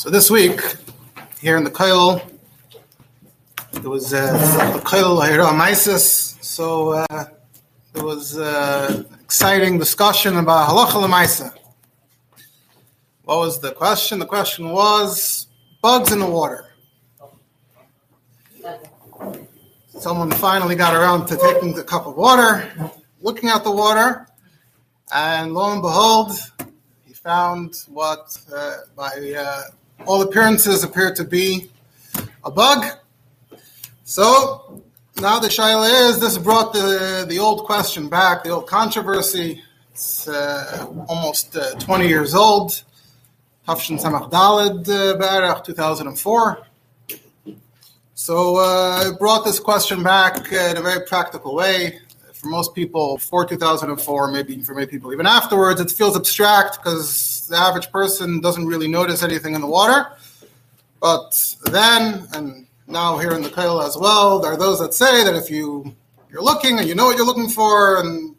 So this week, here in the Koil, there was uh, the Koil Mises. So uh, there was uh, exciting discussion about halacha l'maisa. What was the question? The question was bugs in the water. Someone finally got around to taking the cup of water, looking at the water, and lo and behold, he found what, uh, by uh, all appearances, appear to be a bug. So now the shaila is this brought the the old question back, the old controversy. It's uh, almost uh, 20 years old. Tafshin Samach Dalid uh, 2004. So uh, it brought this question back in a very practical way. For most people, for 2004, maybe for many people even afterwards, it feels abstract because the average person doesn't really notice anything in the water. But then, and now here in the Kail as well, there are those that say that if you you're looking and you know what you're looking for, and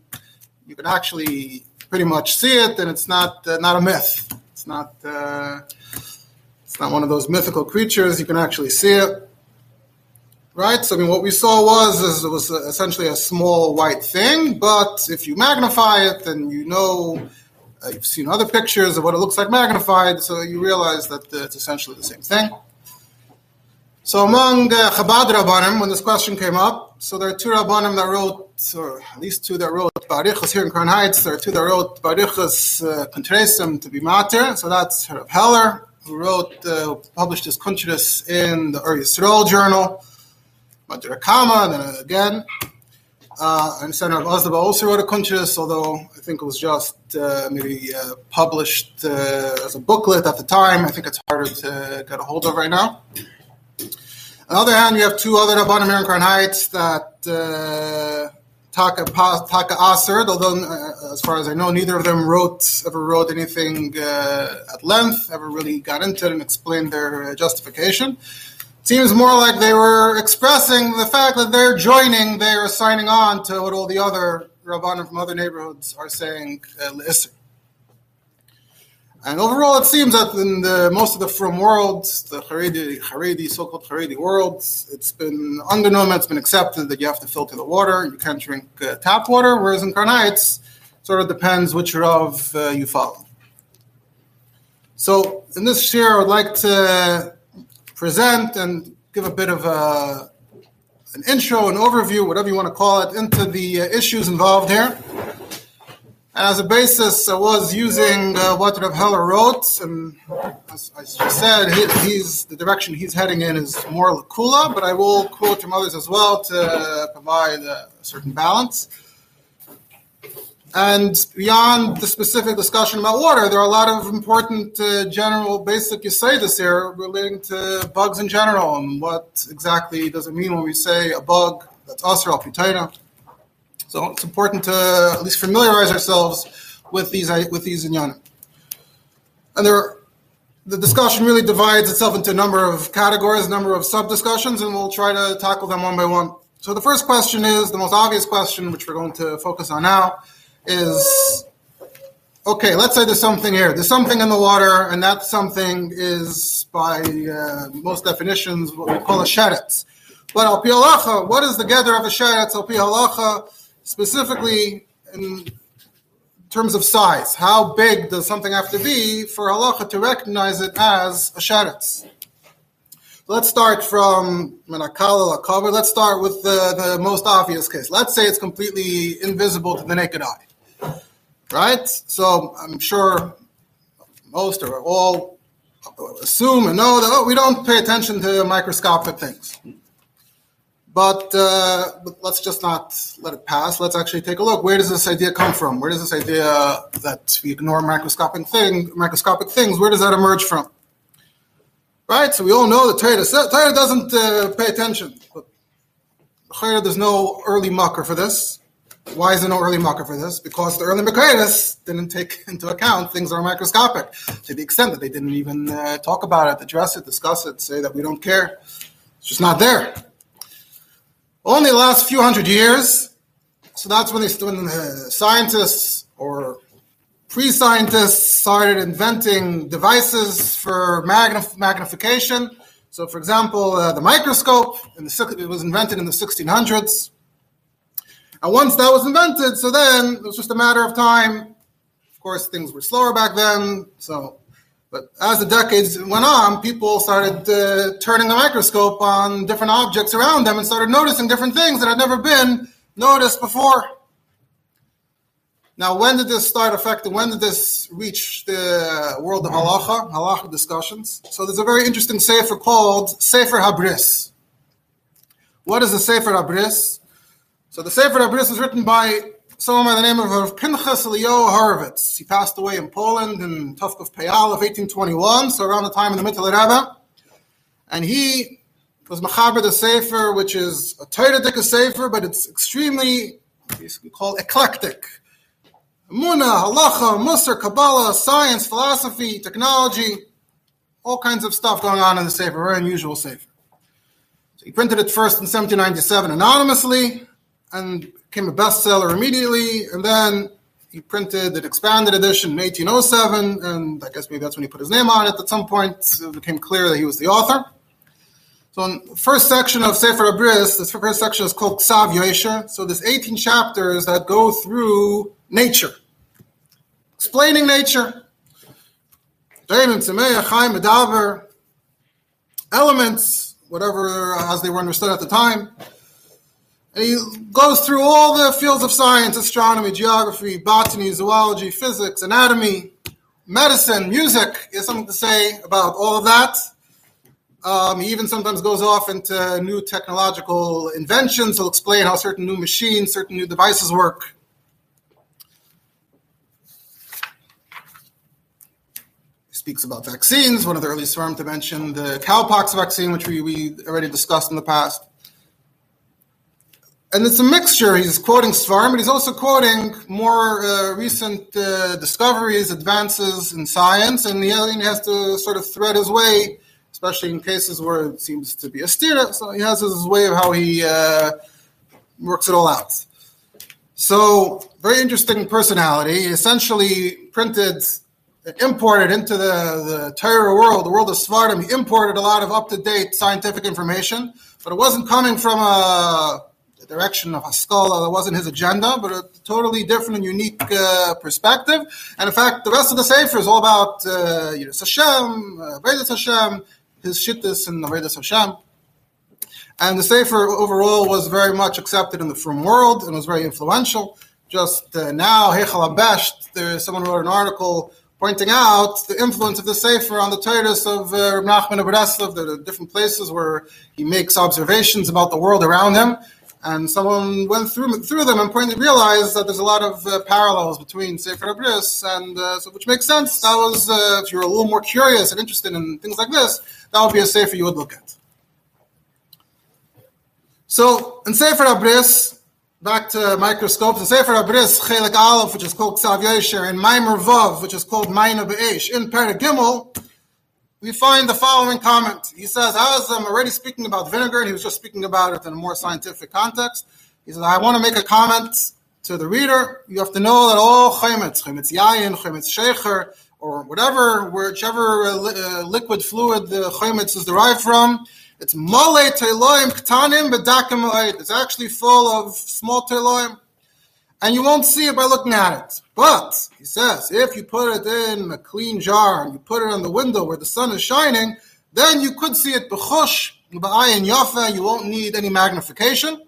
you can actually pretty much see it, then it's not uh, not a myth. It's not uh, it's not one of those mythical creatures. You can actually see it, right? So I mean, what we saw was is it was essentially a small white thing, but if you magnify it, then you know. Uh, you've seen other pictures of what it looks like magnified, so you realize that uh, it's essentially the same thing. So among uh, Chabad Rabbanim, when this question came up, so there are two Rabbanim that wrote, or at least two that wrote Barichas here in Crown Heights. There are two that wrote Barichas uh, to be mater. So that's Rav Heller, who wrote, uh, published his Kuntris in the Ur Yisrael journal, Mater Kama, and then again. Uh, and Senator Rav Azdaba also wrote a Kuntris, although I think it was just uh, maybe uh, published uh, as a booklet at the time. I think it's harder to get a hold of right now. On the other hand, you have two other Rabbanim here in Crown Heights that uh, Taka, Taka Aserd, although uh, as far as I know, neither of them wrote ever wrote anything uh, at length, ever really got into it and explained their justification. Seems more like they were expressing the fact that they're joining, they are signing on to what all the other Rabbanim from other neighborhoods are saying, uh, and overall, it seems that in the, most of the from worlds, the Haredi, Haredi, so-called Haredi worlds, it's been under it's been accepted that you have to filter the water. You can't drink uh, tap water. Whereas in Crown Heights, sort of depends which Rav uh, you follow. So in this year, I would like to present and give a bit of a, an intro, an overview, whatever you want to call it, into the uh, issues involved here. And as a basis, I was using uh, what Rav Heller wrote, and as I said, he, he's the direction he's heading in is more lakula, but I will quote from others as well to provide a certain balance. And beyond the specific discussion about water, there are a lot of important uh, general basic this here relating to bugs in general and what exactly does it mean when we say a bug that's asr al so it's important to at least familiarize ourselves with these with these inyanim. And there, the discussion really divides itself into a number of categories, a number of sub discussions, and we'll try to tackle them one by one. So the first question is the most obvious question, which we're going to focus on now, is okay. Let's say there's something here. There's something in the water, and that something is, by uh, most definitions, what we call a sheretz. But al halacha, what is the gather of a sheretz al halacha? specifically in terms of size. How big does something have to be for halacha to recognize it as a sheretz? Let's start from menakal cover. Let's start with the, the most obvious case. Let's say it's completely invisible to the naked eye. Right? So I'm sure most or all assume and know that oh, we don't pay attention to microscopic things. But, uh, but, let's just not let it pass. Let's actually take a look. Where does this idea come from? Where does this idea that we ignore microscopic thing, microscopic things? Where does that emerge from? Right. So we all know that Torah, doesn't uh, pay attention. But there's no early mucker for this. Why is there no early mucker for this? Because the early Makaitis didn't take into account things that are microscopic to the extent that they didn't even uh, talk about it, address it, discuss it, say that we don't care. It's just not there. Only the last few hundred years, so that's when they when the scientists or pre-scientists started inventing devices for magnif- magnification. So, for example, uh, the microscope in the, it was invented in the 1600s. And once that was invented, so then it was just a matter of time. Of course, things were slower back then. So, but as the decades went on, people started uh, turning the microscope on different objects around them and started noticing different things that had never been noticed before. Now, when did this start affecting? When did this reach the world of halacha, halacha discussions? So there's a very interesting sefer called Sefer Habris. What is the Sefer Habris? So the Sefer Habris is written by someone by the name of Pinchas Leo Horovitz. He passed away in Poland in Tufkov Payal of 1821, so around the time of the Mittel Rebbe. And he was Machaber the Sefer, which is a Torah Sefer, but it's extremely called eclectic. Muna, halacha, musar, kabbalah, science, philosophy, technology, all kinds of stuff going on in the Sefer, very unusual Sefer. So he printed it first in 1797 anonymously and became a bestseller immediately. And then he printed an expanded edition in 1807, and I guess maybe that's when he put his name on it. At some point, it became clear that he was the author. So, in the first section of Sefer Abris, this first section is called Ksav Yosher. So, there's 18 chapters that go through nature explaining nature. Elements, whatever as they were understood at the time. And he goes through all the fields of science astronomy, geography, botany, zoology, physics, anatomy, medicine, music. He has something to say about all of that. Um, he even sometimes goes off into new technological inventions. He'll explain how certain new machines, certain new devices work. He speaks about vaccines, one of the earliest firms to mention the cowpox vaccine, which we, we already discussed in the past. And it's a mixture. He's quoting Svarim, but he's also quoting more uh, recent uh, discoveries, advances in science, and he alien has to sort of thread his way, especially in cases where it seems to be a stira. So he has his way of how he uh, works it all out. So, very interesting personality. He essentially printed imported into the, the Torah world, the world of Svardim, he imported a lot of up to date scientific information, but it wasn't coming from a direction of Haskalah. That wasn't his agenda, but a totally different and unique uh, perspective. And in fact, the rest of the Sefer is all about uh, Yiras Hashem, uh, Vedas Hashem, his shittis and Vedas Hashem. And the Sefer overall was very much accepted in the Frum world and was very influential. Just uh, now, Heichal Abesht, there someone wrote an article pointing out the influence of the Sefer on the Torahs of uh, Reb Nachman of Breslov. Are different places where he makes observations about the world around him. And someone went through through them and pointed, realized that there's a lot of uh, parallels between Sefer Abris, and uh, so, which makes sense. That was, uh, if you're a little more curious and interested in things like this, that would be a Sefer you would look at. So in Sefer Abris, back to microscopes. In Sefer Abris, Chelik Aleph, which is called Ksav Yosher, and Maimer Vav, which is called Maina Be'esh. In Paragimel, we find the following comment. He says, I was already speaking about vinegar, and he was just speaking about it in a more scientific context. He says, I want to make a comment to the reader. You have to know that all chemetz, chemetz yayin, chemetz shecher, or whatever, whichever uh, uh, liquid fluid the chemetz is derived from, it's mole teloim ktanim bedakim It's actually full of small teloim, and you won't see it by looking at it. But he says, if you put it in a clean jar and you put it on the window where the sun is shining, then you could see it b'chush b'ayin yafa. You won't need any magnification.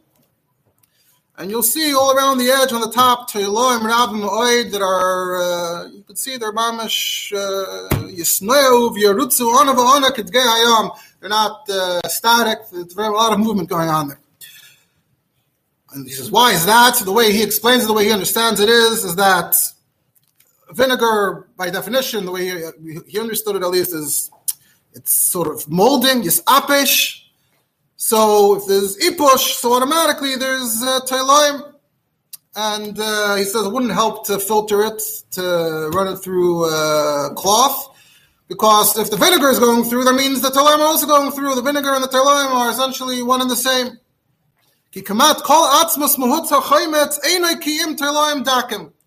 And you'll see all around the edge on the top, Oid, that are, uh, you can see they're mamish, uh, Yisneu, V'yarutzu, Ona V'ona, Kedgei Hayam. They're not uh, static. There's a lot of movement going on there. And he says, why is that? The way he explains it, the way he understands it is, is that vinegar, by definition, the way he, he understood it at least, is it's sort of molding, it's apish. So if there's ipush, so automatically there's uh, tailoim. And uh, he says it wouldn't help to filter it, to run it through uh, cloth. Because if the vinegar is going through, that means the telaim are also going through. The vinegar and the telaim are essentially one and the same.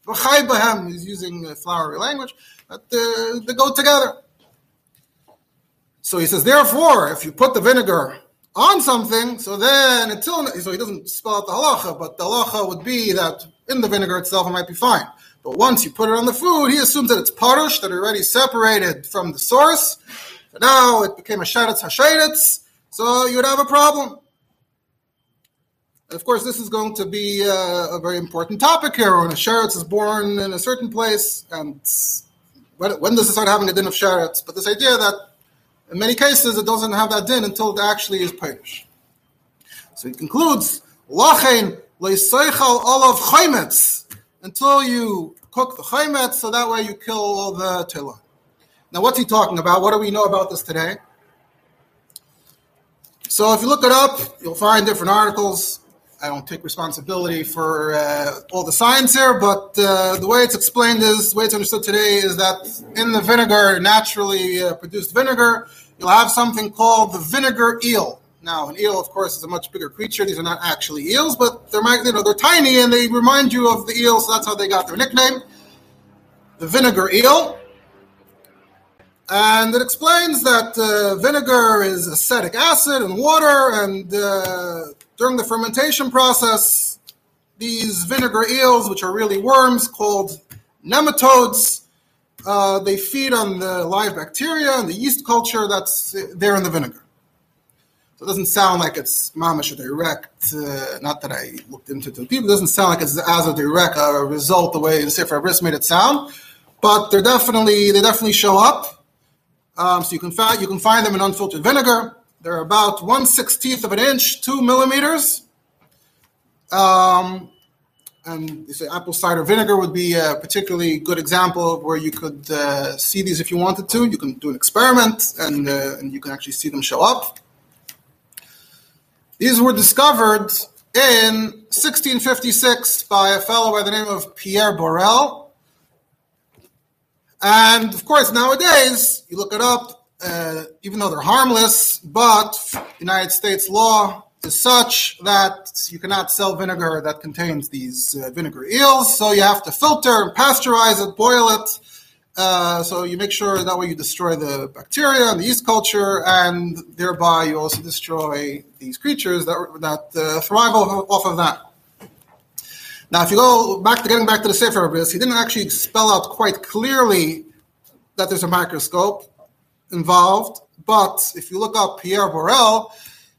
V'chai he's using flowery language, but uh, they go together. So he says, therefore, if you put the vinegar on something, so then until so he doesn't spell out the halacha, but the halacha would be that in the vinegar itself it might be fine. But once you put it on the food, he assumes that it's parush, that already separated from the source. Now it became a sheretz hasheretz, so you would have a problem. Of course, this is going to be a, uh, a very important topic here. When a sheretz is born in a certain place, and when, when does it start having a din of sheretz? But this idea that in many cases, it doesn't have that din until it actually is Pirish. So he concludes, Lachain leisoichal olav chaymetz, until you cook the chaymetz, so that way you kill all the tila. Now, what's he talking about? What do we know about this today? So, if you look it up, you'll find different articles. I don't take responsibility for uh, all the science here, but uh, the way it's explained is, the way it's understood today is that in the vinegar, naturally uh, produced vinegar, you'll have something called the vinegar eel. Now, an eel, of course, is a much bigger creature. These are not actually eels, but they're you know they're tiny and they remind you of the eel, so that's how they got their nickname, the vinegar eel. And it explains that uh, vinegar is acetic acid and water, and uh, during the fermentation process, these vinegar eels, which are really worms called nematodes, uh, they feed on the live bacteria and the yeast culture that's there in the vinegar. So it doesn't sound like it's mamish or direct. Uh, not that I looked into it. People, it doesn't sound like it's as a direct uh, result the way the Sefer Abris made it sound, but they're definitely they definitely show up. Um, so you can find you can find them in unfiltered vinegar. They're about one sixteenth of an inch, two millimeters. Um, and apple cider vinegar would be a particularly good example of where you could uh, see these if you wanted to. You can do an experiment, and uh, and you can actually see them show up. These were discovered in 1656 by a fellow by the name of Pierre Borel. And of course, nowadays, you look it up, uh, even though they're harmless, but United States law is such that you cannot sell vinegar that contains these uh, vinegar eels. So you have to filter and pasteurize it, boil it, uh, so you make sure that way you destroy the bacteria and the yeast culture, and thereby you also destroy these creatures that that uh, thrive off, of that. Now, if you go back to getting back to the Sefer Abris, he didn't actually spell out quite clearly that there's a microscope involved, but if you look up Pierre Borel,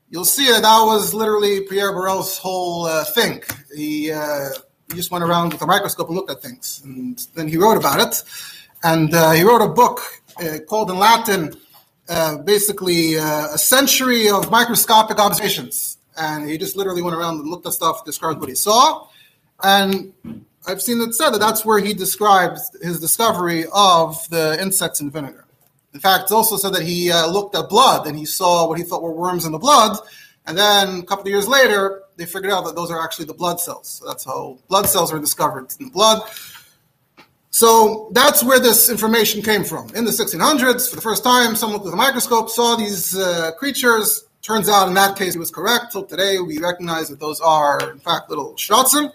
you'll see that that was literally Pierre Borel's whole uh, thing. He, uh, just went around with a microscope and looked at things, and then he wrote about it. And uh, he wrote a book uh, called in Latin, uh, basically uh, a century of microscopic observations. And he just literally went around and looked at stuff, described what he saw. And I've seen it said that that's where he describes his discovery of the insects in vinegar. In fact, it's also said that he uh, looked at blood and he saw what he thought were worms in the blood. And then a couple of years later, they figured out that those are actually the blood cells. So that's how blood cells are discovered in the blood. So that's where this information came from. In the 1600s, for the first time, someone with a microscope saw these uh, creatures. Turns out, in that case, he was correct. Till today, we recognize that those are, in fact, little shrotzen.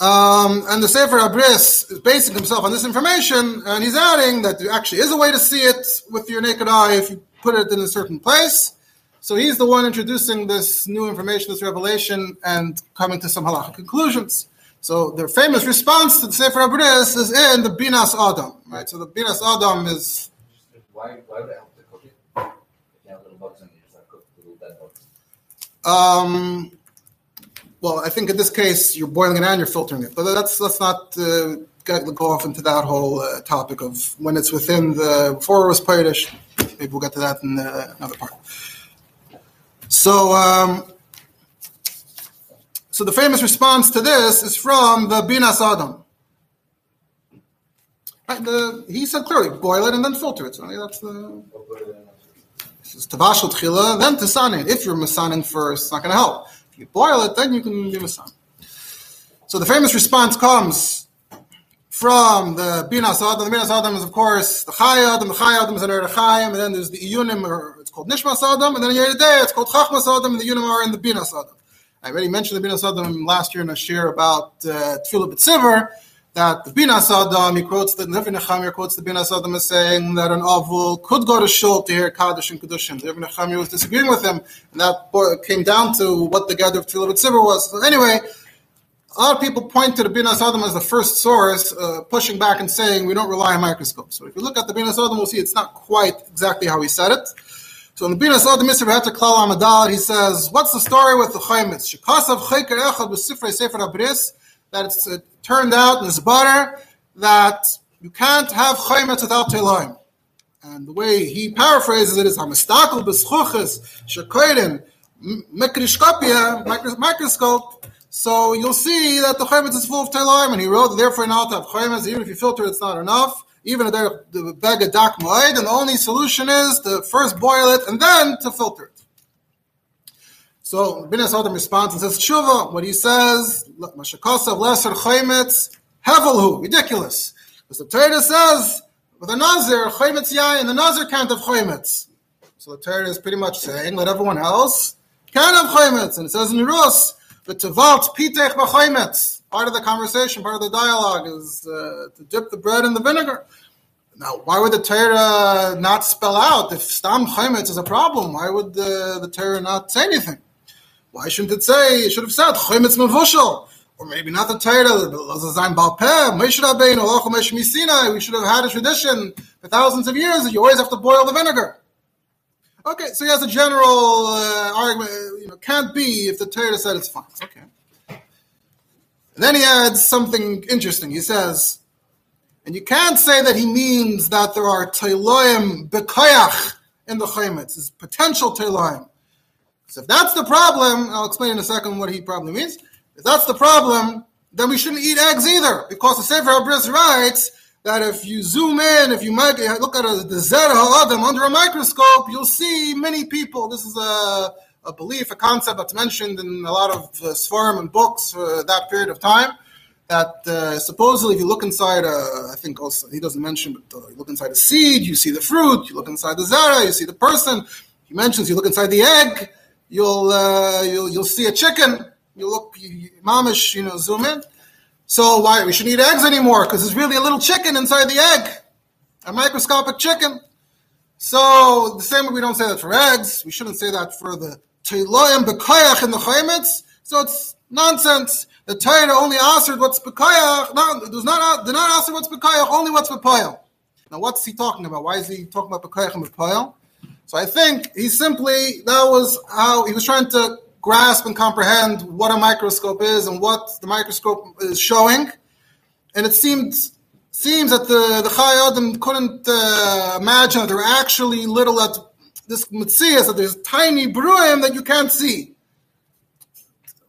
Um, and the Sefer Abris is basing himself on this information, and he's adding that there actually is a way to see it with your naked eye if you put it in a certain place. So he's the one introducing this new information, this revelation, and coming to some halachic conclusions. So their famous response to the Sefer Abris is in the Binas Adam, right? So the Binas Adam is. Why, why would I help to cook it? If you have little bugs in it, you just have cook the little dead bugs. Um, well, I think in this case you're boiling it and you're filtering it, but that's let's not uh, go off into that whole uh, topic of when it's within the before it was. Maybe we'll get to that in uh, another part. So. Um, so the famous response to this is from the Binas Adam. Right, the, he said clearly, boil it and then filter it. So that's the. This is Tavashal Tchila, then Tisanin. If you're Masanin first, it's not going to help. You boil it, then you can be Masan. So the famous response comes from the Binas Adam. The Binas Adam is, of course, the Chai Adam. The Chai Adam is an Eretz Chaim, and then there's the Iyunim, or it's called Nishmas Adam, and then in Yeridei, it's called Chachmas Adam, and the Iyunim are in the Binas Adam. I already mentioned the Binas Adam last year in a share about uh, Tefillah B'Tziver, that the Binas Adam, he quotes the Divrei Nechemia quotes the Binas Adam as saying that an Avul could go to Shul to hear Kaddish and Kedushim. The Divrei Nechemia was disagreeing with him, and that came down to what the gather of Tefillah B'Tziver was. So anyway, a lot of people point to the Binas Adam as the first source, uh, pushing back and saying we don't rely on microscopes. So if you look at the Binas Adam, we'll see it's not quite exactly how he said it. So in the Binas Adam Mr. Heter Klal Amadal, he says, what's the story with the Chaimitz? Shekasav Chayker Echad B'Sifrei Sefer Abris, that it's turned out in this butter that you can't have Chaimitz without Teloim. And the way he paraphrases it is Hamistakel B'Schuches Shekoirin Mikrishkopia, microscope, so you'll see that the chaymetz is full of teloim, and he wrote, therefore not to have chaymetz, even if you filter it's not enough. Even if the bag of dak and the only solution is to first boil it and then to filter it. So Bin Adam responds and says, Tshuva, what he says, Mashakasav lesser chaymetz, hevelhu, ridiculous. Because the Torah says, with a Nazir, chaymetz yayin, the Nazir can't have chaymetz. So the Torah is pretty much saying, let everyone else can have chaymetz. And it says in Rus, the Tevalt Pitech B'chaimetz. Part of the conversation, part of the dialogue is uh, to dip the bread in the vinegar. Now, why would the Torah not spell out if Stam Chaimetz is a problem? Why would the, the Torah not say anything? Why shouldn't it say, it should have said Chaimetz Mevushal? Or maybe not the Torah, Zayn Balpeh. We should have had a tradition for thousands of years that you always have to boil the vinegar. Okay, so he has a general uh, argument. You know, can't be if the Torah said it's fine. Okay. And then he adds something interesting. He says, and you can't say that he means that there are teloim bekayach in the chaymetz, is potential teloim. So if that's the problem, I'll explain in a second what he probably means. If that's the problem, then we shouldn't eat eggs either, because the Sefer Abris writes that if you zoom in, if you might look at a, the Zer Ha'adam under a microscope, you'll see many people. This is a, a belief, a concept that's mentioned in a lot of uh, Sfarim and books for that period of time. That uh, supposedly, if you look inside, a, I think also he doesn't mention, but uh, you look inside a seed, you see the fruit. You look inside the zara, you see the person. He mentions you look inside the egg, you'll uh, you'll you'll see a chicken. You look, you, you, mamish, you know, zoom in. So why we shouldn't eat eggs anymore? Because there's really a little chicken inside the egg, a microscopic chicken. So the same way we don't say that for eggs, we shouldn't say that for the teiloyim bekoyach in the chaymitz. So it's nonsense. The Torah only answered what's bekoyach. No, does not did not answer what's bekoyach, only what's bepoyel. Now what's he talking about? Why is he talking about bekoyach and bepoyel? So I think he simply that was how he was trying to grasp and comprehend what a microscope is and what the microscope is showing. And it seemed seems that the the Chai Adam couldn't uh, imagine that there are actually little at this mitzias that there's tiny bruim that you can't see.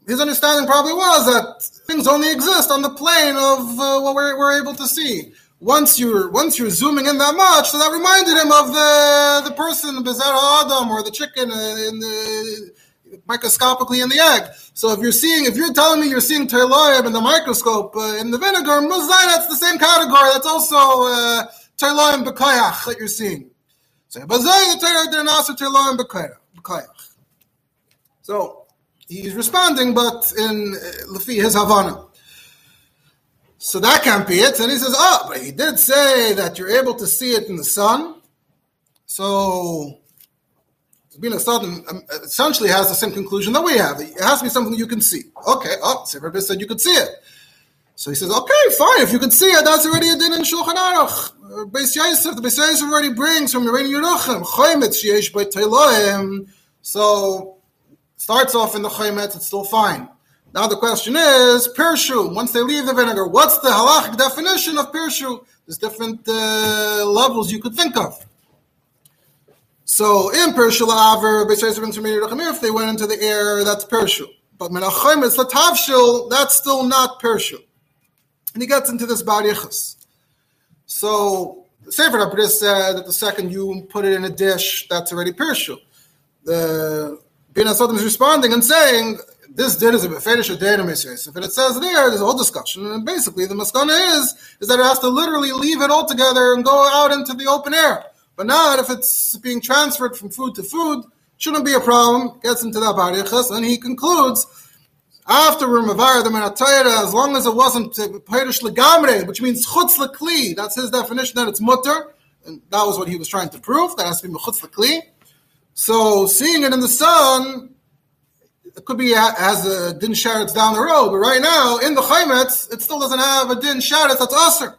His understanding probably was that things only exist on the plane of uh, what we're, we're able to see. Once you're once you're zooming in that much, so that reminded him of the the person, the Adam, or the chicken in the microscopically in the egg. So if you're seeing, if you're telling me you're seeing terloim in the microscope uh, in the vinegar, muzai, that's the same category. That's also uh, terloim b'kayach that you're seeing. So bazai the Torah didn't also terloim b'kayach. So he's responding, but in uh, lefi his havana. So that can't be it. And he says, oh, but he did say that you're able to see it in the sun. So Binas Adam essentially has the same conclusion that we have. It has to be something you can see. Okay, oh, Sefer said you could see it. So he says, okay, fine, if you can see it, that's already a din in Shulchan Aruch. Uh, the Yosef already brings from Yereni Yeruchim, Choymet sheyesh. So, starts off in the Choymet, it's still fine. Now the question is, Pirshu, once they leave the vinegar, what's the halachic definition of Pirshu? There's different uh, levels you could think of. So in Pershu La'aver, if they went into the air, that's Pershu. But Menachem is Latavshil, that's still not Pershu. And he gets into this Barichas. So the Sefer Abris said that the second you put it in a dish, that's already Pershu. The Bin is responding and saying, this din is a beferish data If it says there, there's a whole discussion, and basically the maskana is is that it has to literally leave it all together and go out into the open air. But not if it's being transferred from food to food, shouldn't be a problem. Gets into that barichas, and he concludes After we're Mavar the Menatayra, as long as it wasn't Pirish Legamre, which means Chutz Lekli, that's his definition that it's mutter, and that was what he was trying to prove, that has to be Mechutz Lekli. So seeing it in the sun, it could be as a din sharetz down the road, but right now in the chaymetz, it still doesn't have a din sharetz that's usher.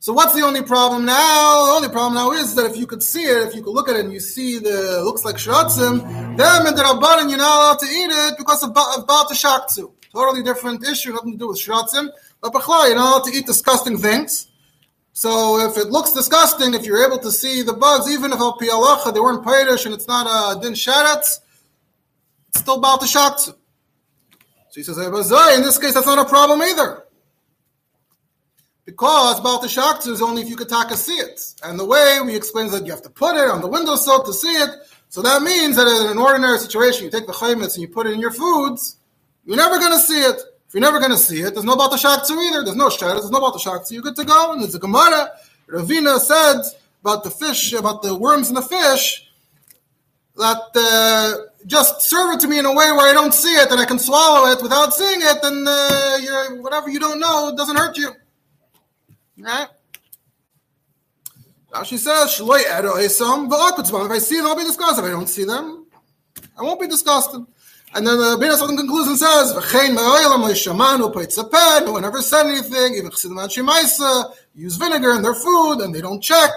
So what's the only problem now? The only problem now is that if you could see it, if you could look at it and you see the looks like shratzim, then in the rabbanon you're not allowed to eat it because of, of baal shaktu. Totally different issue, nothing to do with shratzim. But b'chlal, you're not allowed to eat disgusting things. So if it looks disgusting, if you're able to see the bugs, even if al they weren't paydish and it's not a din sharetz, it's still baal shaktu. So he says, in this case, that's not a problem either. Because Baal Shaktu is only if you could taka see it. And the way we explain that you have to put it on the windowsill to see it. So that means that in an ordinary situation, you take the chaymitz and you put it in your foods, you're never going to see it. If you're never going to see it, there's no Baal Shaktu either. There's no Shad, there's no Baal Shaktu. You're good to go. And there's a Gemara. Ravina said about the fish, about the worms in the fish, that uh, just serve it to me in a way where I don't see it and I can swallow it without seeing it, then uh, whatever you don't know doesn't hurt you. Right? Now she says, If I see them, I'll be disgusted. If I don't see them, I won't be disgusted. And then the Bina in conclusion says, V'chein me'oilam le'shamanu peitzapeh, no one ever said anything, even Chassidim Shimaisa use vinegar in their food, and they don't check.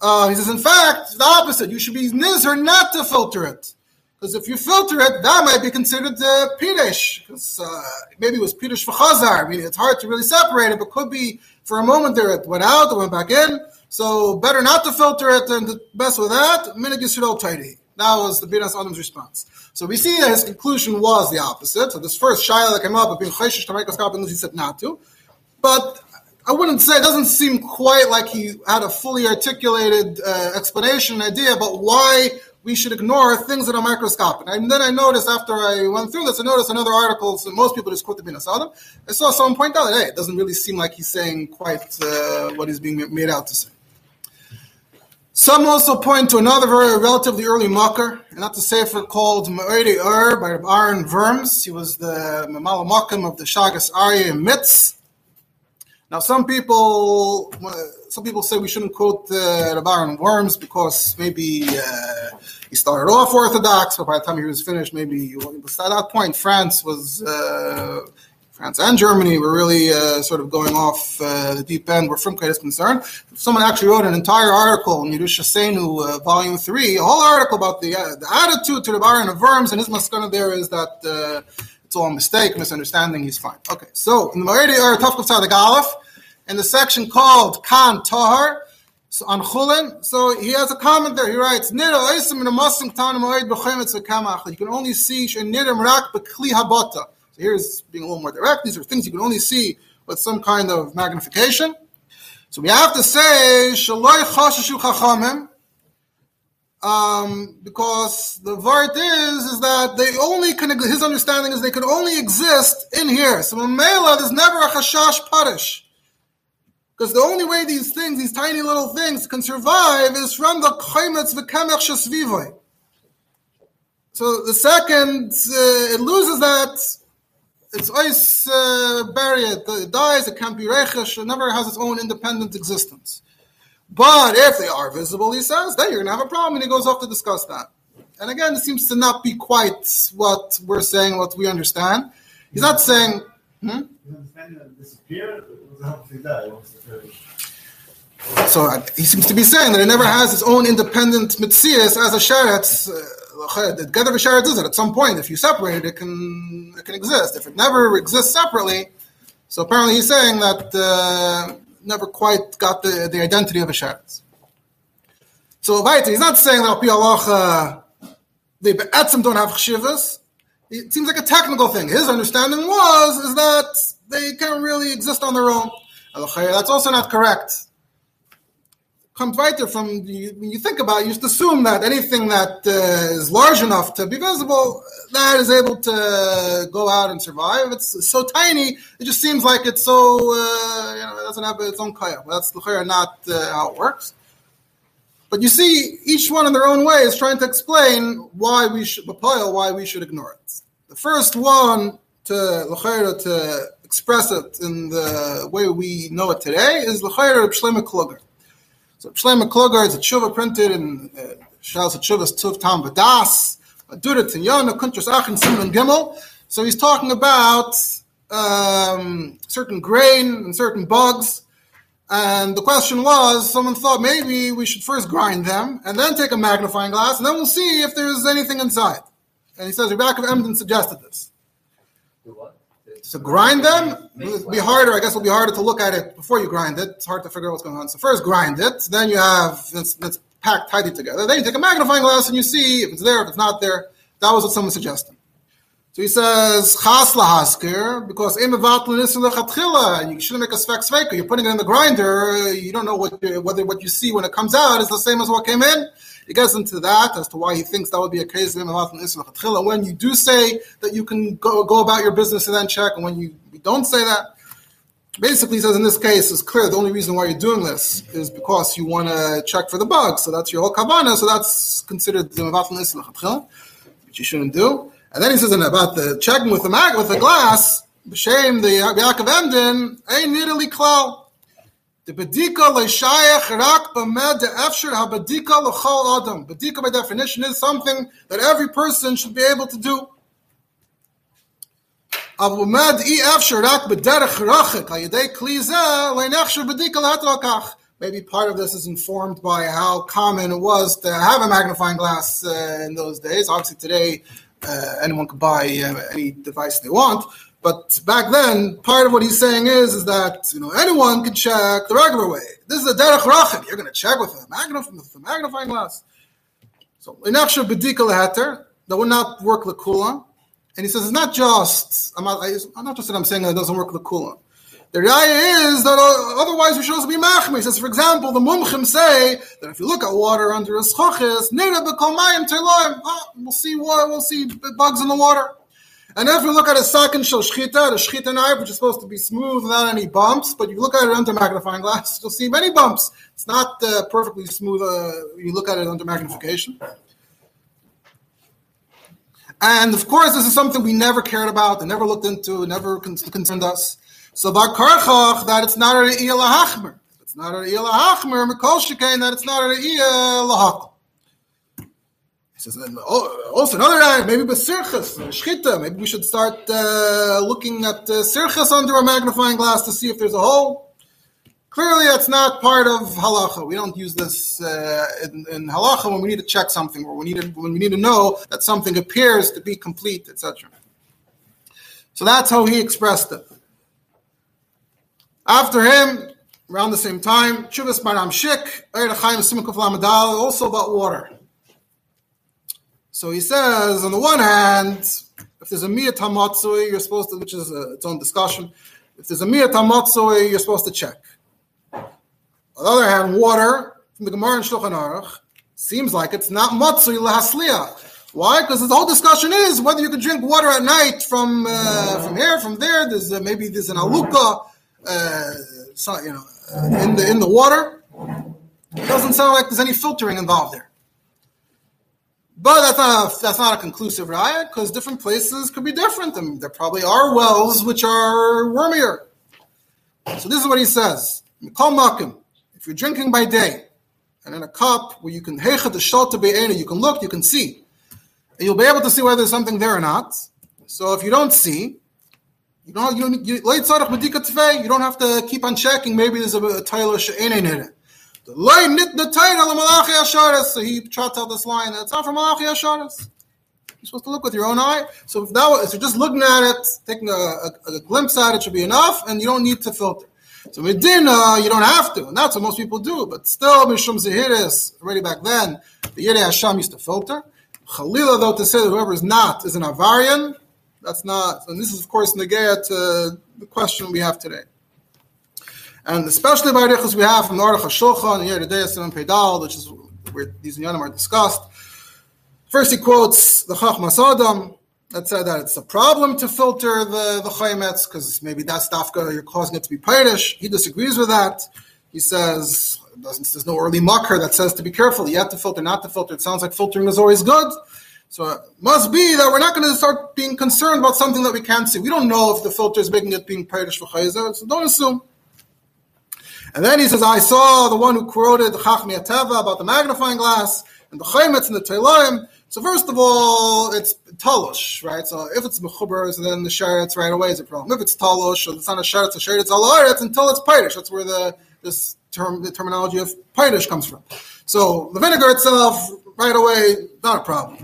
Uh, he says, in fact, the opposite. You should be nizher not to filter it. Because if you filter it, that might be considered uh. Because uh, maybe it was Pirish for Chazar. I mean, it's hard to really separate it, but could be for a moment there it went out, it went back in. So better not to filter it and the best with that, minig yisrael tidy. That was the Binas Adam's response. So we see that his conclusion was the opposite. So this first shayla that came up of being chayshish to make us he said not to. But I wouldn't say it doesn't seem quite like he had a fully articulated uh, explanation, idea about why we should ignore things that are microscopic. And then I noticed after I went through this, I noticed another article, so most people just quote the Bin Adam. I saw someone point out that, hey, it doesn't really seem like he's saying quite uh, what he's being made out to say. Some also point to another very relatively early mucker, and that's a sefer called Ma'iri Ur by Aaron Worms. He was the Mamala of the Shagas Arya Mitz. Now, some people, some people say we shouldn't quote uh, Rabbi Aaron Worms because maybe uh, he started off Orthodox, but by the time he was finished, maybe at that point, France was uh, France and Germany were really uh, sort of going off uh, the deep end where Frumkeit is concerned. Someone actually wrote an entire article in Yerusha Senu, uh, volume three, a whole article about the, the attitude to Rabbi Aaron of Worms, and his maskana there is that it's all a mistake, misunderstanding, he's fine. Okay, so in the Maredi or Tafkuf Tzadik Aleph, in the section called Kan Tahar, on Chulin, so he has a comment there. He writes, "Nira oisim in a muslim town moed b'chemetz v'kamach." You can only see shenirim rak b'kli habata. So here's being a little more direct. These are things you can only see with some kind of magnification. So we have to say shaloi chachamim um, because the vart is is that they only can his understanding is they can only exist in here. So in Mela, there's never a chashash parish. Because the only way these things, these tiny little things, can survive is from the chaymetz v'kamech shesvivoi. So the second, uh, it loses that, it's ice uh, buried, it dies, it can't be rechesh, it never has its own independent existence. But if they are visible, he says, then you're going to have a problem, and he goes off to discuss that. And again, it seems to not be quite what we're saying, what we understand. He's not saying. Hmm? So uh, he seems to be saying that it never has its own independent mitzias as a sheretz. Uh, the gather of sheretz is that at some point, if you separate it, it can it can exist. If it never exists separately, so apparently he's saying that uh, never quite got the, the identity of a sheretz. So he's not saying that al pi halacha they be'etzim don't have chshivas. It seems like a technical thing. His understanding was is that they can't really exist on their own. That's also not correct. Comes right there from when you think about it, you just assume that anything that uh, is large enough to be visible, that is able to go out and survive. It's so tiny, it just seems like it's so uh, you know it doesn't have its own kaya. That's not uh, how it works. But you see, each one in their own way is trying to explain why we should why we should ignore it. The first one to to express it in the way we know it today is l'chayra Shlomo Kluger. So Shlomo Kluger is a tshuva printed in uh, Shas Tshuvas Tuv Tam Vadas, Adura Tinyana, Kuntras Achin Simon Gimel. So he's talking about um, certain grain and certain bugs. And the question was, someone thought maybe we should first grind them and then take a magnifying glass, and then we'll see if there's anything inside. And he says Reb Yaakov of Emden suggested this. What? So grind them. It'll be harder. I guess it'll be harder to look at it before you grind it. It's hard to figure out what's going on. So first grind it. Then you have it's, it's packed tightly together. Then you take a magnifying glass and you see if it's there, if it's not there. That was what someone suggested. So he says chas lahasker because and you shouldn't make a svek sveka. You're putting it in the grinder. You don't know what whether what you see when it comes out is the same as what came in. He gets into that as to why he thinks that would be a case of when you do say that you can go, go about your business and then check, and when you don't say that, basically says in this case it's clear the only reason why you're doing this is because you want to check for the bug. So that's your whole kavana. So that's considered the which you shouldn't do. And then he says about the checking with the mag with the glass, shame the Yaakov Emden, ain't nearly klal. The bedika leishayach rak b'med efshir habedika l'chol adam. Bedika by definition is something that every person should be able to do. B'derech rachik ayidei klize leinechshir bedika l'hatrakach. Maybe part of this is informed by how common it was to have a magnifying glass uh, in those days. Obviously, today anyone could buy uh, any device they want. But back then, part of what he's saying is, is that you know anyone can check the regular way. This is a derech rachim. You're going to check with a, magnifying, glass. So inaksha bedika leheter that would not work lekula. And he says it's not just. I'm not, I'm not just that I'm saying that it doesn't work lekula. The raya is that uh, otherwise we should also be machmir. Says, for example, the mumchim say that if you look at water under a schochis, ah, we'll see what we'll see bugs in the water. And if you look at a sakin shel shchita, the shchita knife, which is supposed to be smooth without any bumps, but you look at it under magnifying glass, you'll see many bumps. It's not uh, perfectly smooth. Uh, you look at it under magnification. And of course, this is something we never cared about and never looked into, never concerned us. So Karchach that it's not a Re'iyah Lahachmer. It's not a Re'iyah Lahachmer, Mikol Shekain, that it's not a Re'iyah Lahachmer. He says, oh, also another area, maybe with Shchita, maybe we should start uh, looking at uh, Sirchas under a magnifying glass to see if there's a hole. Clearly, that's not part of halacha. We don't use this uh, in, in, halacha when we need to check something, or we need to, when we need to know that something appears to be complete, etc. So that's how he expressed it. After him, around the same time, Chuvas Maram Shik, also about water. So he says, on the one hand, if there's a miyat hamatzui, you're supposed to, which is a, its own discussion. If there's a miyat hamatzui, you're supposed to check. On the other hand, water from the Gemara and Shulchan Aruch seems like it's not matzui lahasliya. Why? Because the whole discussion is whether you can drink water at night from uh, from here, from there. There's uh, maybe there's an aluka uh, so, you know, uh, in the in the water. It doesn't sound like there's any filtering involved there. But that's not a, that's not a conclusive riot because different places could be different, and there probably are wells which are wormier. So this is what he says: If you're drinking by day and in a cup where you can hecha the shelter you can look, you can see, and you'll be able to see whether there's something there or not. So if you don't see, you don't, you don't, you, you don't have to keep on checking. Maybe there's a, a Tyler She'ein in it. The line nit the title of Malachi Asharis. So he trots out this line. That's not from Malachi Asharis. You're supposed to look with your own eye. So if that was, if you're just looking at it, taking a, a, a glimpse at it should be enough, and you don't need to filter. So Medina, you don't have to, and that's what most people do. But still, Mishum Zehiris, already back then, the Yere Hashem used to filter. Chalila, though, to say that whoever is not is an Avarian, that's not, and this is of course negaya to the question we have today. And especially by Riches we have from the Aruch HaShulchan and Yeridei and Pedal, which is where these inyanim are discussed. First, he quotes the Chachmas Adam that said that it's a problem to filter the the chaymetz because maybe that's dafka you're causing it to be pirish. He disagrees with that. He says there's no early mucker that says to be careful. You have to filter, not to filter. It sounds like filtering is always good. So it must be that we're not going to start being concerned about something that we can't see. We don't know if the filter is making it being Pirish for Chayzer, so don't assume. And then he says, I saw the one who quoted the Chachmi Ateva about the magnifying glass and the Chaymetz and the Teilaim. So first of all, it's talosh, right? So if it's mechuber, then the sheretz right away is a problem. If it's talosh, it's not a sheretz, a sheretz alaretz until it's pirish. That's where the this term, the terminology of pirish comes from. So the vinegar itself, right away, not a problem.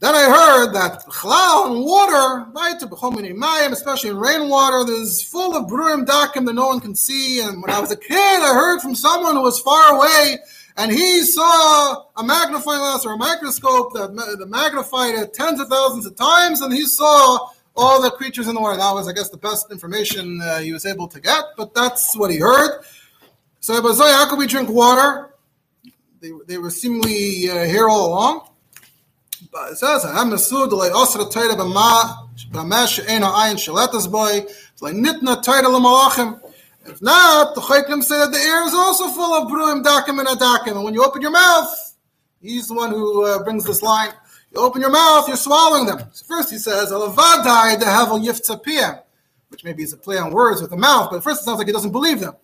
Then I heard that chalal and water, right, especially in rainwater, there's full of bruim dakim that no one can see. And when I was a kid, I heard from someone who was far away and he saw a magnifying glass or a microscope that, magnified it tens of thousands of times, and he saw all the creatures in the water. That was, I guess, the best information uh, he was able to get, but that's what he heard. So, how could we drink water? They, they were seemingly uh, here all along. It says, "I'm mesud like osra toida b'ma b'ma she'ena ayin shalatas boy." It's like nitna toida l'malachim. If not, the Chaykim say that the air is also full of bruim, dakim, and adakim. And when you open your mouth, he's the one who uh, brings this line. You open your mouth, you're swallowing them. So first he says, Alavadai dehavel yiftzapiyah, which maybe is a play on words with the mouth, but first it sounds like he doesn't believe them.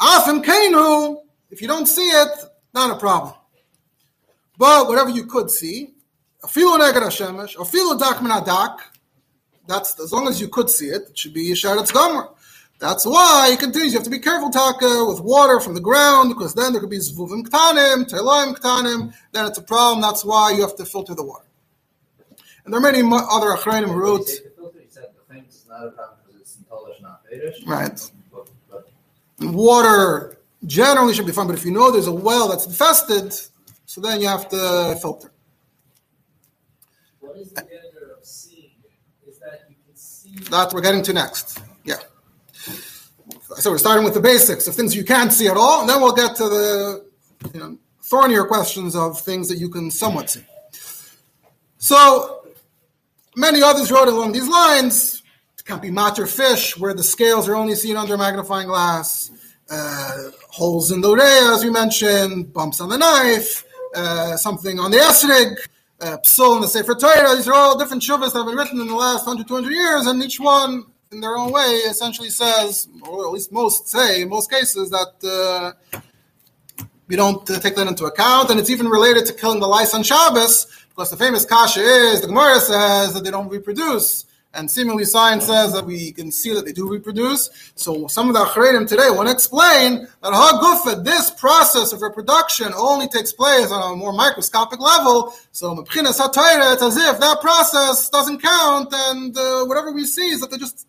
Afim kainu, if you don't see it, not a problem. But whatever you could see, afilu neged hashemesh, afilu dak min adak, that's as long as you could see it, it should be yisharetz gomer. That's why he continues. You have to be careful, Taka, with water from the ground, because then there could be zvuvim ktanim, teloim ktanim. Then it's a problem. That's why you have to filter the water. And there are many other achrayim who wrote. Right. Water generally should be fine, but if you know there's a well that's infested, so then you have to filter. What is the of seeing? Is that you can see? That we're getting to next. Yeah. So we're starting with the basics of things you can't see at all, and then we'll get to the you know, thornier questions of things that you can somewhat see. So many others wrote along these lines. It can't be matter fish, where the scales are only seen under magnifying glass. Uh, holes in the ray, as we mentioned, bumps on the knife, uh, something on the esrig, uh, psul in the Sefer Torah. These are all different shuvas that have been written in the last 100, 200 years, and each one in their own way, essentially says, or at least most say, in most cases, that uh, we don't uh, take that into account. And it's even related to killing the lice on Shabbos, because the famous kasha is, the Gemara says that they don't reproduce. And seemingly science says that we can see that they do reproduce. So some of the Acharedim today want to explain that Hagufa, this process of reproduction only takes place on a more microscopic level. So Mepchinas HaTorah, it's as if that process doesn't count and uh, whatever we see is that they just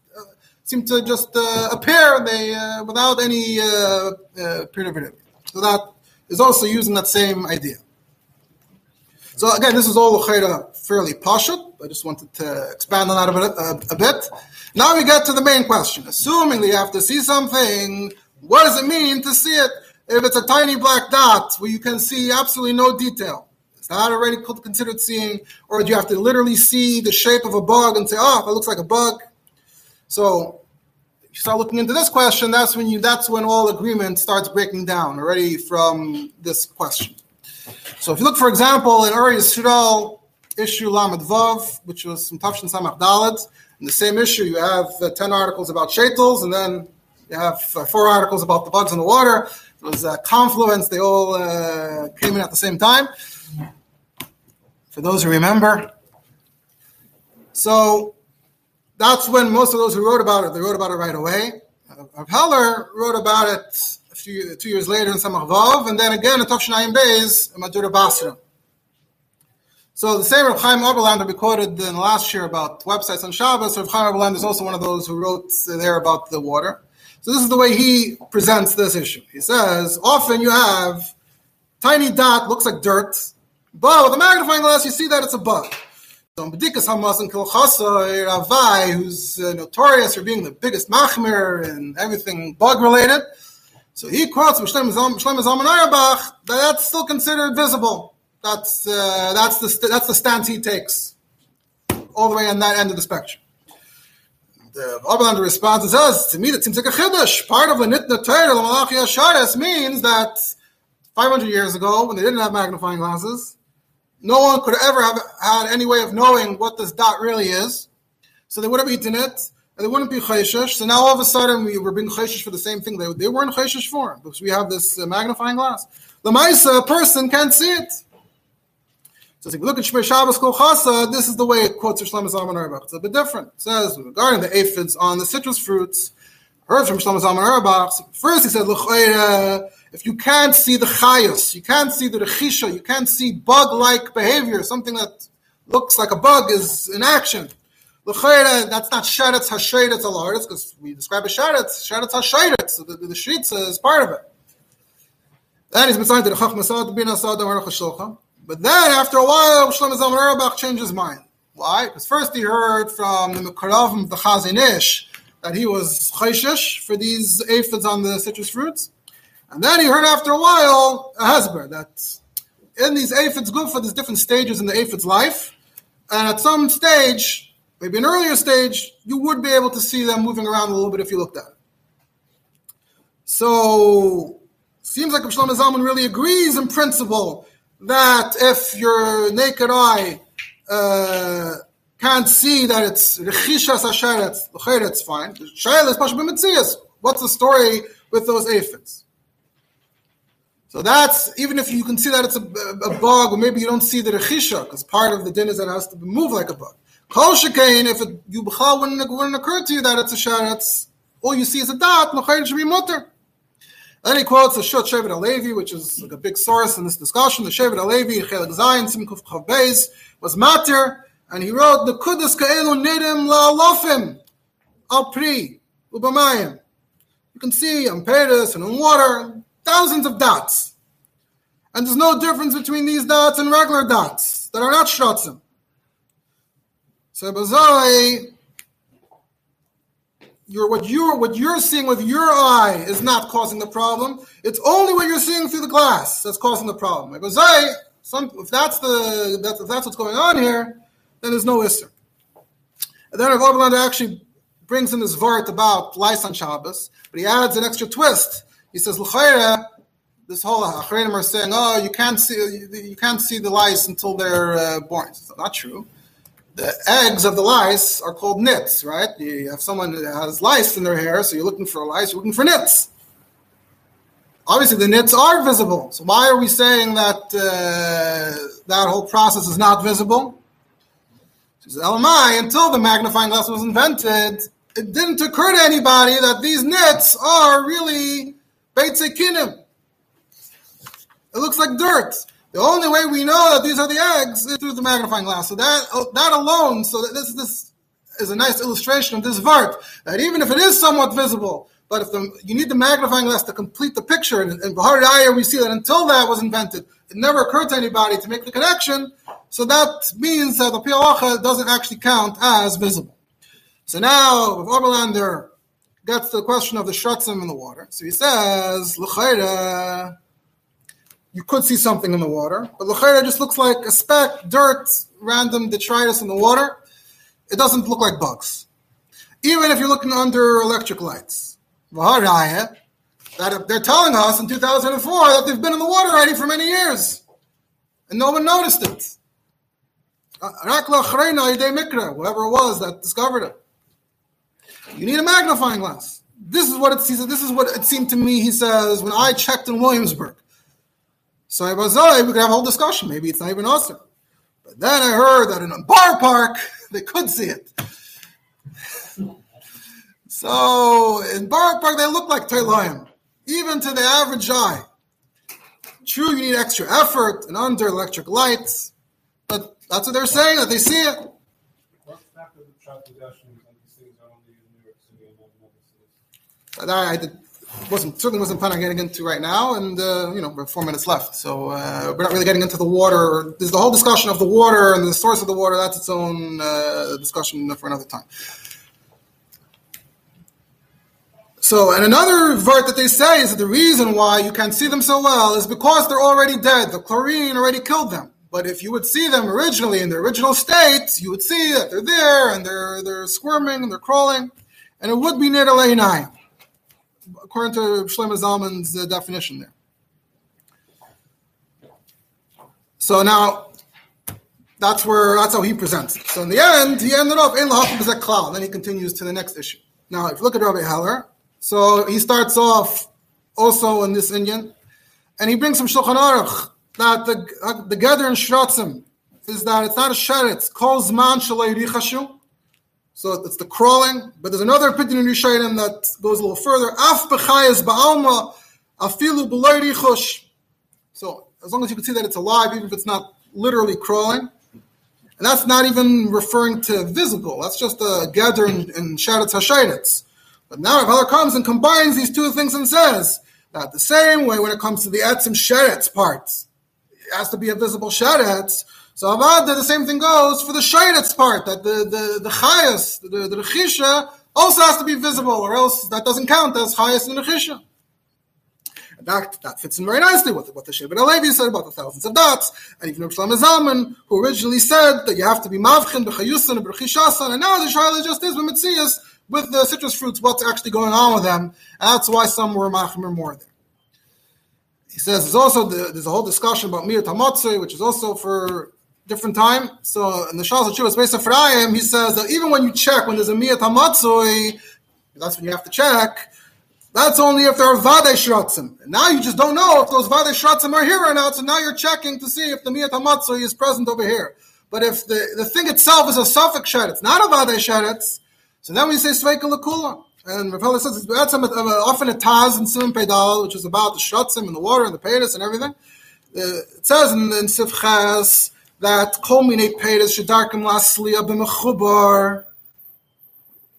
seem to just uh, appear they uh, without any uh, uh preservative. So that is also using that same idea. So again, this is all fairly pashut. I just wanted to expand on that a bit, a, a bit. Now we get to the main question. Assuming that you have to see something, what does it mean to see it? If it's a tiny black dot where you can see absolutely no detail, is that already considered seeing? Or do you have to literally see the shape of a bug and say, oh, it looks like a bug? So you start looking into this question, that's when you that's when all agreement starts breaking down already from this question. So if you look, for example, in Uri Yisrael issue Lamed Vav, which was from Tafshin Samach Dalet, in the same issue you have uh, ten articles about shetels, and then you have uh, four articles about the bugs in the water. It was a confluence; they all uh, came in at the same time. For those who remember, so that's when most of those who wrote about it, they wrote about it right away. Uh, Heller wrote about it a few two years later in Samach Vav, and then again in Tavshinayim Beis in Madura Basra. So the same Rav Chaim Oberlander that we quoted in last year about websites on Shabbos, Rav Chaim Oberlander is also one of those who wrote there about the water. So this is the way he presents this issue. He says, often you have tiny dot, looks like dirt, but with a magnifying glass you see that it's a bug. So Bedikas Hamas and Ravai, who's uh, notorious for being the biggest machmir and everything bug related. So he quotes Shlomo Zalman that that's still considered visible. That's uh, that's the that's the stance he takes all the way on that end of the spectrum. The Oberlander response says, to me that seems like a chiddush. Part of the Nitna Torah, the Malachi means that 500 years ago, when they didn't have magnifying glasses, no one could ever have had any way of knowing what this dot really is. So they would have eaten it, and they wouldn't be chayshish. So now all of a sudden we were being chayshish for the same thing they, they weren't chayshish for, because we have this uh, magnifying glass. The Maisa, a person can't see it. So if you look at Shmir Shabbos Kol Chasa, this is the way it quotes Shlomo Zalman Auerbach. It's a bit different. It says regarding the aphids on the citrus fruits, heard from Shlomo Zalman Auerbach. First, he said, if you can't see the chayos, you can't see the rechisha, you can't see bug-like behavior, something that looks like a bug is in action. That's not sheretz hasheretz alaretz because we describe a sheretz, sheretz hasheretz. So the, the, the shritza is part of it. He's been to the chachma sad bin asad But then after a while, Shlomo Zalman Auerbach changed his mind. Why? Because first he heard from the Mekaravim, the Chazon Ish, that he was chayshish for these aphids on the citrus fruits. And then he heard after a while a hezber that in these aphids gufa, there's different stages in the aphid's life. And at some stage, maybe an earlier stage, you would be able to see them moving around a little bit if you looked at it. So, seems like Shlomo Zalman really agrees in principle that if your naked eye uh, can't see that it's rechishas hasheretz, it's fine. Shayla What's the story with those aphids? So that's even if you can see that it's a, a, bug, or maybe you don't see the rechisha, because part of the din is that it has to move like a bug. Kol shekain, if it, you wouldn't, wouldn't occur to you that it's a sheretz, all you see is a dot, l'chayr should be mutter. Then he quotes the Shut Shevet HaLevi, which is like a big source in this discussion. The Shevet HaLevi, Chelik Zayin, Simkuf Chav Beis, was matter, and he wrote, the Kudus Ka'elu Nidim La'alofim, Al Pri, Ubamayim. You can see on Paris and in water, thousands of dots. And there's no difference between these dots and regular dots that are not shrotzim. So Bazai, you're, what you're what you're seeing with your eye is not causing the problem. It's only what you're seeing through the glass that's causing the problem. Bazai, some, if that's the that's, if that's what's going on here, then there's no isser. And then Rav Oberlander actually brings in this vart about lice on Shabbos, but he adds an extra twist. He says, L'chayra, this whole Achrenim are saying, oh, you can't see you can't see the lice until they're uh, born. It's not true. The eggs of the lice are called nits, right? You have someone that has lice in their hair, so you're looking for lice, you're looking for nits. Obviously, the nits are visible. So why are we saying that uh, that whole process is not visible? She says, LMI, until the magnifying glass was invented, it didn't occur to anybody that these nits are really Beitzekinim. It looks like dirt. The only way we know that these are the eggs is through the magnifying glass. So that oh, that alone, so this this is a nice illustration of this vart. That even if it is somewhat visible, but if the, you need the magnifying glass to complete the picture, and in Bahar Ayah we see that until that was invented, it never occurred to anybody to make the connection. So that means that the Pialacha doesn't actually count as visible. So now, if Oberlander gets to the question of the shratzim in the water. So he says, L'chayra, you could see something in the water, but L'chayra just looks like a speck, dirt, random detritus in the water. It doesn't look like bugs. Even if you're looking under electric lights. That they're telling us in 2004 that they've been in the water already for many years. And no one noticed it. Rakla Mikra, whoever it was that discovered it. You need a magnifying glass. This is what it sees. This is what it seemed to me. He says when I checked in Williamsburg. So I was, oh, we could have a whole discussion. Maybe it's not even awesome. But then I heard that in a Boro Park they could see it. so in Boro Park they look like Taylayim, even to the average eye. True, you need extra effort and under electric lights, but that's what they're saying that they see it. I, did, wasn't certainly wasn't planning on getting into right now, and uh, you know we're four minutes left, so uh, we're not really getting into the water. There's the whole discussion of the water and the source of the water. That's its own uh, discussion for another time. So, and another vert that they say is that the reason why you can't see them so well is because they're already dead. The chlorine already killed them. But if you would see them originally in their original state, you would see that they're there and they're they're squirming and they're crawling, and it would be the according to Shlomo Zalman's uh, definition there. So now, that's where that's how he presents it. So in the end, he ended up in lahachim b'zek klal, and then he continues to the next issue. Now, if you look at Rabbi Heller, so he starts off also in this Indian, and he brings some Shulchan Aruch that the the gather in Shratzim is that it's not a sheretz, calls man shalei. So it's the crawling, but there's another opinion in Rishayim that goes a little further. Af b'chayes ba'alma afilu richush. So as long as you can see that it's alive, even if it's not literally crawling. And that's not even referring to visible. That's just a gather in Sharetz HaSharetz. But now Rav comes and combines these two things and says that the same way when it comes to the Etzim Sheretz parts, it has to be a visible Sheretz. So Avada, the same thing goes for the Sheretz part, that the, the, the Chayas, the, the, Rechisha, also has to be visible, or else that doesn't count as Chayas and Rechisha. That, that fits in very nicely with what the Shevet HaLevi said about the thousands of dots, and even Shlomo Zalman, who originally said that you have to be mavchin b'chayusan and b'chishasan, and now the Shaila just is with Mitzias, with the citrus fruits, what's actually going on with them, and that's why some were machmer more there. He says there's also the, there's a whole discussion about Mir Tamatzui, which is also for different time. So in the Shal Chuvas on Frayim, he says that even when you check when there's a Mir Tamatzui, that's when you have to check that's only if there are Vade Shratzim. Now you just don't know if those Vade Shratzim are here or not, so now you're checking to see if the Miyat Hamatzui is present over here. But if the, the thing itself is a suffix sheretz, not a Vade sheretz, so then we say Sveika Lakula. And Rav says that's often a Taz in Simon Pedal, which is about the Shratzim and the water and the Pedis and everything. Uh, it says in, in Sifchas that Kol Minei Pedis Shadarkim Lasliya B'Mechubar,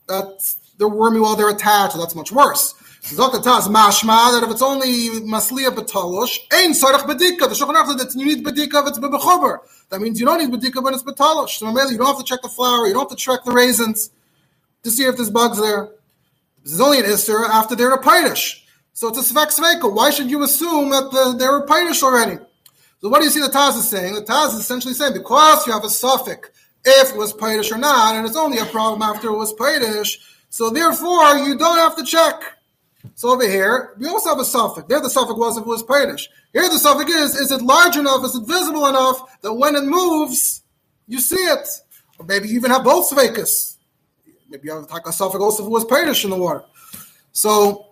that they're wormy while they're attached, that's much worse. Zokatas mashma that if it's only masliya betalosh, ain't sarach bedika. The shulchan that you need bedika if it's bebechover. That means you don't need bedika when it's betalosh. So you don't have to check the flour, you don't have to check the raisins to see if there's bugs there. This is only an isser after they're a. So it's a svek sveka. Why should you assume that the, they're a pirish already? So what do you see the Taz is saying? The Taz is essentially saying because you have a suffix if it was pirish or not, and it's only a problem after it was pirish. So therefore, you don't have to check. So over here, we also have a suffix. There the suffix was if it was Padish. Here the suffix is, is it large enough, is it visible enough that when it moves, you see it? Or maybe you even have both Svekas. Maybe you have a suffix also if it was Padish in the water. So,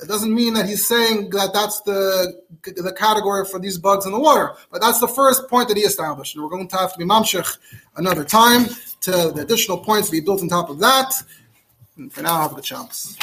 It doesn't mean that he's saying that that's the the category for these bugs in the water, but that's the first point that he established. And we're going to have to be mamshich another time to the additional points to be built on top of that. And for now, have the chance.